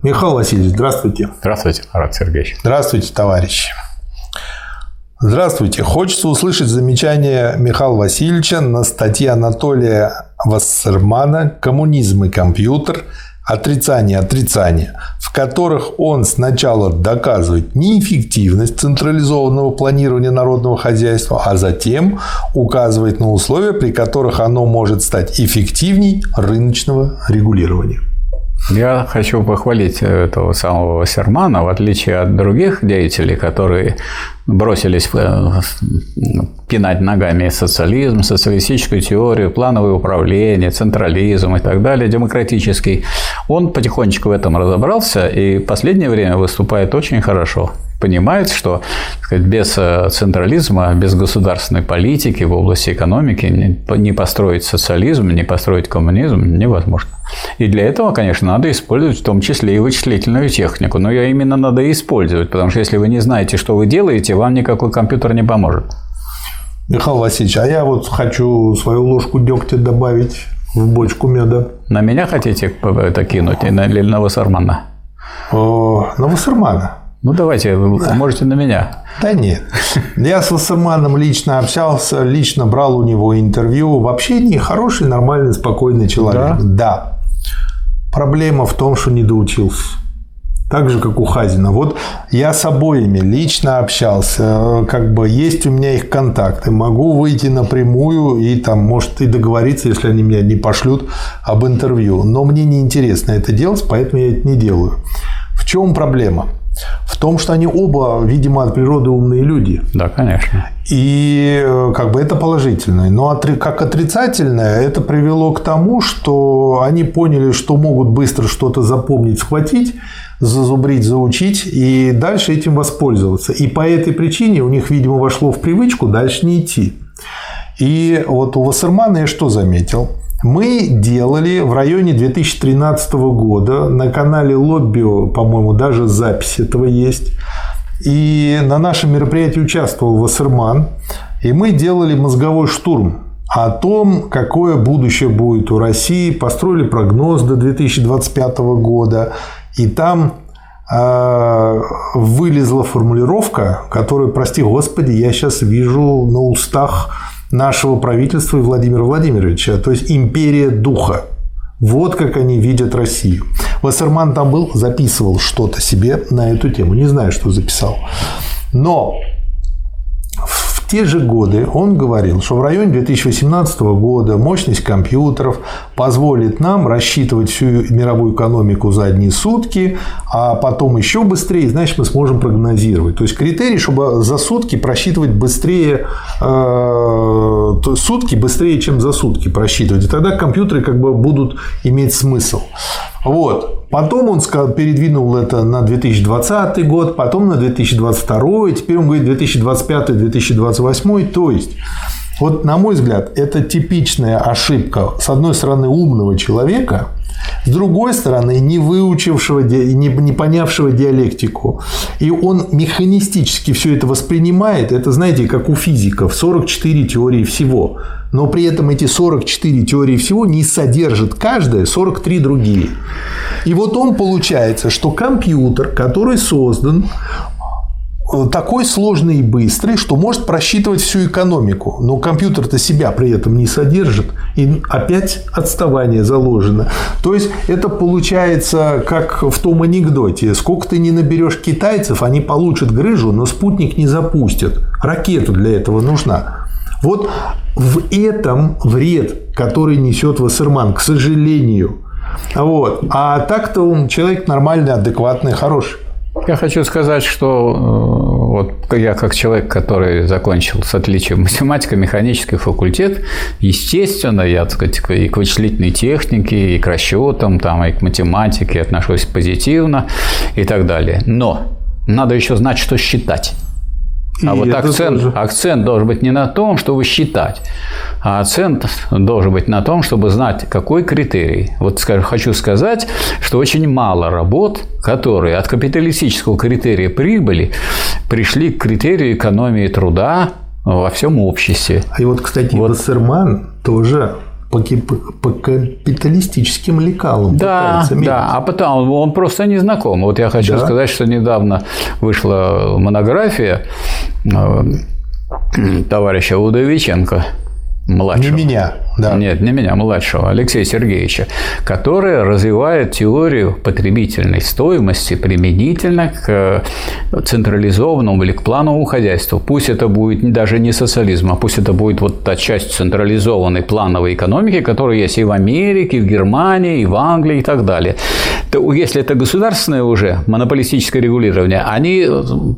Михаил Васильевич, здравствуйте. Здравствуйте, Марат Сергеевич. Здравствуйте, товарищи. Здравствуйте. Хочется услышать замечание Михаила Васильевича на статье Анатолия Вассермана «Коммунизм и компьютер. Отрицание отрицания», в которых он сначала доказывает неэффективность централизованного планирования народного хозяйства, а затем указывает на условия, при которых оно может стать эффективней рыночного регулирования. Я хочу похвалить этого самого Сермана, в отличие от других деятелей, которые бросились э, пинать ногами социализм, социалистическую теорию, плановое управление, централизм и так далее, демократический. Он потихонечку в этом разобрался и в последнее время выступает очень хорошо понимает, что сказать, без э, централизма, без государственной политики в области экономики не построить социализм, не построить коммунизм невозможно. И для этого, конечно, надо использовать в том числе и вычислительную технику. Но ее именно надо использовать, потому что если вы не знаете, что вы делаете, вам никакой компьютер не поможет. Михаил Васильевич, а я вот хочу свою ложку дегтя добавить в бочку меда. На меня хотите это кинуть или на Вассермана? На Вассермана. Ну, давайте, вы можете на меня. Да нет. Я с Вассерманом лично общался, лично брал у него интервью. Вообще не хороший, нормальный, спокойный человек. Да? Да. Проблема в том, что не доучился. Так же, как у Хазина. Вот я с обоими лично общался, как бы есть у меня их контакты, могу выйти напрямую и там, может, и договориться, если они меня не пошлют об интервью. Но мне не интересно это делать, поэтому я это не делаю. В чем проблема? В том, что они оба, видимо, от природы умные люди. Да, конечно. И э, как бы это положительное. Но как отрицательное, это привело к тому, что они поняли, что могут быстро что-то запомнить, схватить, зазубрить, заучить и дальше этим воспользоваться. И по этой причине у них, видимо, вошло в привычку дальше не идти. И вот у Вассермана я что заметил? Мы делали в районе 2013 года на канале Лоббио, по-моему, даже запись этого есть. И на нашем мероприятии участвовал Вассерман. И мы делали мозговой штурм о том, какое будущее будет у России. Построили прогноз до 2025 года. И там э, вылезла формулировка, которую, прости господи, я сейчас вижу на устах нашего правительства и Владимира Владимировича, то есть империя духа. Вот как они видят Россию. Вассерман там был, записывал что-то себе на эту тему. Не знаю, что записал. Но те же годы он говорил, что в районе 2018 года мощность компьютеров позволит нам рассчитывать всю мировую экономику за одни сутки, а потом еще быстрее, значит, мы сможем прогнозировать. То есть критерий, чтобы за сутки просчитывать быстрее, э, сутки быстрее, чем за сутки просчитывать. И тогда компьютеры как бы будут иметь смысл. Вот. Потом он передвинул это на 2020 год, потом на 2022, теперь он говорит 2025-2028. То есть, вот на мой взгляд, это типичная ошибка, с одной стороны, умного человека, с другой стороны, не выучившего, не, понявшего диалектику. И он механистически все это воспринимает. Это, знаете, как у физиков, 44 теории всего. Но при этом эти 44 теории всего не содержат каждая 43 другие. И вот он получается, что компьютер, который создан, такой сложный и быстрый, что может просчитывать всю экономику. Но компьютер-то себя при этом не содержит. И опять отставание заложено. То есть, это получается как в том анекдоте. Сколько ты не наберешь китайцев, они получат грыжу, но спутник не запустят. Ракету для этого нужна. Вот в этом вред, который несет Вассерман, к сожалению. Вот. А так-то он человек нормальный, адекватный, хороший. Я хочу сказать, что э, вот я как человек, который закончил с отличием математико-механический факультет, естественно, я так сказать, и к вычислительной технике, и к расчетам, там, и к математике отношусь позитивно и так далее. Но надо еще знать, что считать. А и вот акцент, тоже. акцент должен быть не на том, чтобы считать, а акцент должен быть на том, чтобы знать, какой критерий. Вот скажу, хочу сказать, что очень мало работ, которые от капиталистического критерия прибыли пришли к критерию экономии труда во всем обществе. И вот, кстати, вот. Вассерман тоже по, по капиталистическим лекалам. Да, да, а потом он просто не знаком. Вот я хочу да? сказать, что недавно вышла монография товарища Удовиченко младшего. Не меня, да. Нет, не меня, младшего, Алексея Сергеевича, который развивает теорию потребительной стоимости применительно к э, централизованному или к плановому хозяйству. Пусть это будет даже не социализм, а пусть это будет вот та часть централизованной плановой экономики, которая есть и в Америке, и в Германии, и в Англии и так далее. То если это государственное уже монополистическое регулирование, они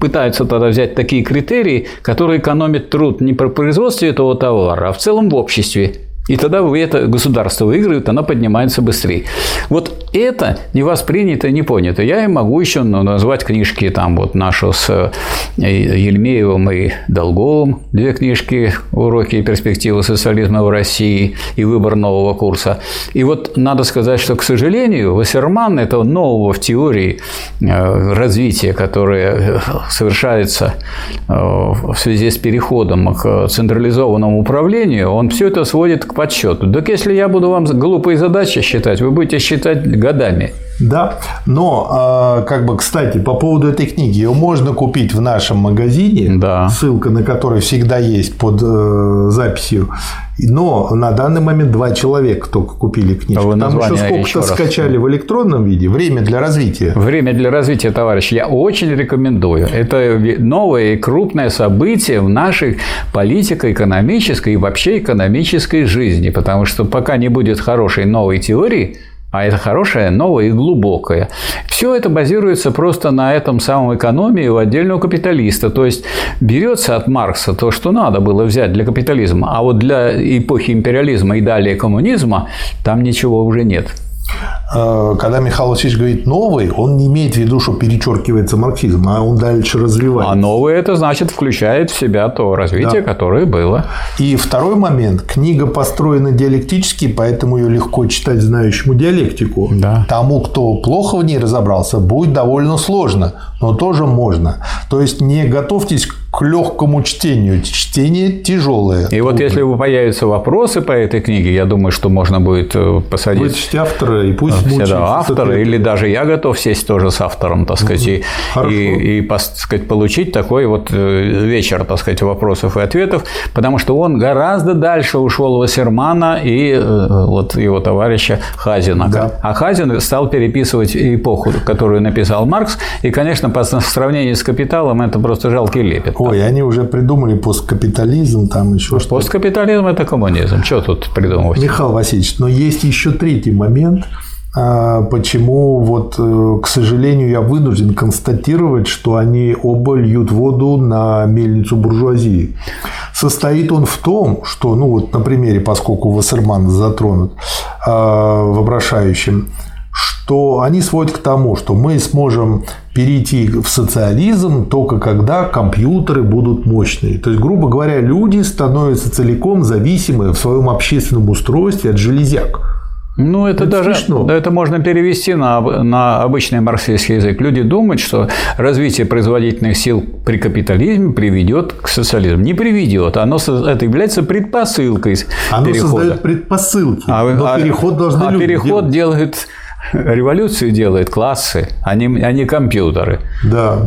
пытаются тогда взять такие критерии, которые экономят труд не при производстве этого товара, а в целом в обществе. И тогда вы это государство выигрывает, оно поднимается быстрее. Вот это не воспринято, не понято. Я и могу еще ну, назвать книжки там вот нашу с э, Ельмеевым и Долговым, две книжки «Уроки и перспективы социализма в России» и «Выбор нового курса». И вот надо сказать, что, к сожалению, Вассерман – это нового в теории э, развития, которое совершается э, в связи с переходом к централизованному управлению, он все это сводит к подсчету. Так если я буду вам глупые задачи считать, вы будете считать годами. Да, но а, как бы, кстати, по поводу этой книги, ее можно купить в нашем магазине, да. ссылка на который всегда есть под э, записью. Но на данный момент два человека только купили книжку. Там еще сколько-то скачали в электронном виде. Время для развития. Время для развития, товарищ, я очень рекомендую. Это новое и крупное событие в нашей политико-экономической и вообще экономической жизни. Потому что пока не будет хорошей новой теории, а это хорошее, новое и глубокое. Все это базируется просто на этом самом экономии у отдельного капиталиста. То есть берется от Маркса то, что надо было взять для капитализма, а вот для эпохи империализма и далее коммунизма там ничего уже нет. Э, когда Михаил Васильевич говорит новый, он не имеет в виду, что перечеркивается марксизм, а он дальше развивается. А новый это значит включает в себя то развитие, да. которое было. И второй момент. Книга построена диалектически, поэтому ее легко читать знающему диалектику. Да. Тому, кто плохо в ней разобрался, будет довольно сложно, но тоже можно. То есть не готовьтесь к легкому чтению. Чтение тяжелое. И вот если появятся вопросы по этой книге, я думаю, что можно будет э, посадить. Вытащить автора и пусть все, да, автора, или даже я готов сесть тоже с автором, так сказать, и, и, и так сказать, получить такой вот э, вечер, так сказать, вопросов и ответов, потому что он гораздо дальше ушел Вассермана и э, вот его товарища Хазина. Да. А Хазин стал переписывать эпоху, которую написал Маркс, и, конечно, по сравнению с «Капиталом» это просто жалкий лепет. Ой, они уже придумали посткапитализм, там еще что-то. Посткапитализм – это коммунизм. Что тут придумывать? Михаил Васильевич, но есть еще третий момент, а, почему вот, э, к сожалению, я вынужден констатировать, что они оба льют воду на мельницу буржуазии. Состоит он в том, что, ну вот на примере, поскольку Вассерман затронут а, вопрошающим, что они сводят к тому, что мы сможем перейти в социализм только когда компьютеры будут мощные. То есть, грубо говоря, люди становятся целиком зависимы в своем общественном устройстве от железяк. Ну, это, это даже смешно. это можно перевести на, на обычный марксистский язык. Люди думают, что развитие производительных сил при капитализме приведет к социализму. Не приведет. Оно это является предпосылкой Оно перехода. создает предпосылки. А, но а, переход должны а люди переход делать. делает революцию делают классы, а не, а не компьютеры. Да.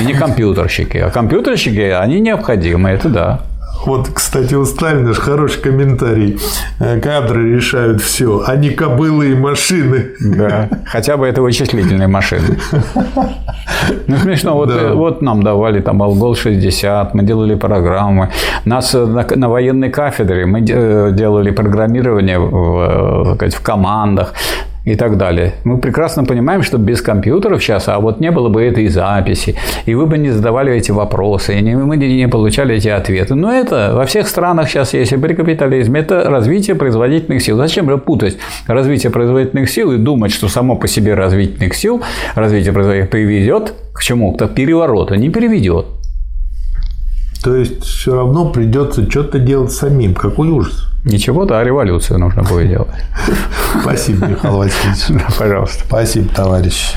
И не компьютерщики. А компьютерщики, они необходимы, это да. Вот, кстати, у Сталина же хороший комментарий. Э, кадры решают все, а не кобылы и машины. Да, хотя бы это вычислительные машины. Ну, смешно. Вот, да. вот нам давали там Алгол-60, мы делали программы. Нас э, на, на военной кафедре мы э, делали программирование в, в командах и так далее. Мы прекрасно понимаем, что без компьютеров сейчас, а вот не было бы этой записи, и вы бы не задавали эти вопросы, и мы не получали эти ответы. Но это во всех странах сейчас есть, и при капитализме, это развитие производительных сил. Зачем же путать развитие производительных сил и думать, что само по себе развитительных сил, развитие производительных приведет к чему-то перевороту? Не приведет. То есть все равно придется что-то делать самим. Какой ужас. Ничего, да, революцию нужно будет делать. Спасибо, Михаил Васильевич. Пожалуйста. Спасибо, товарищ.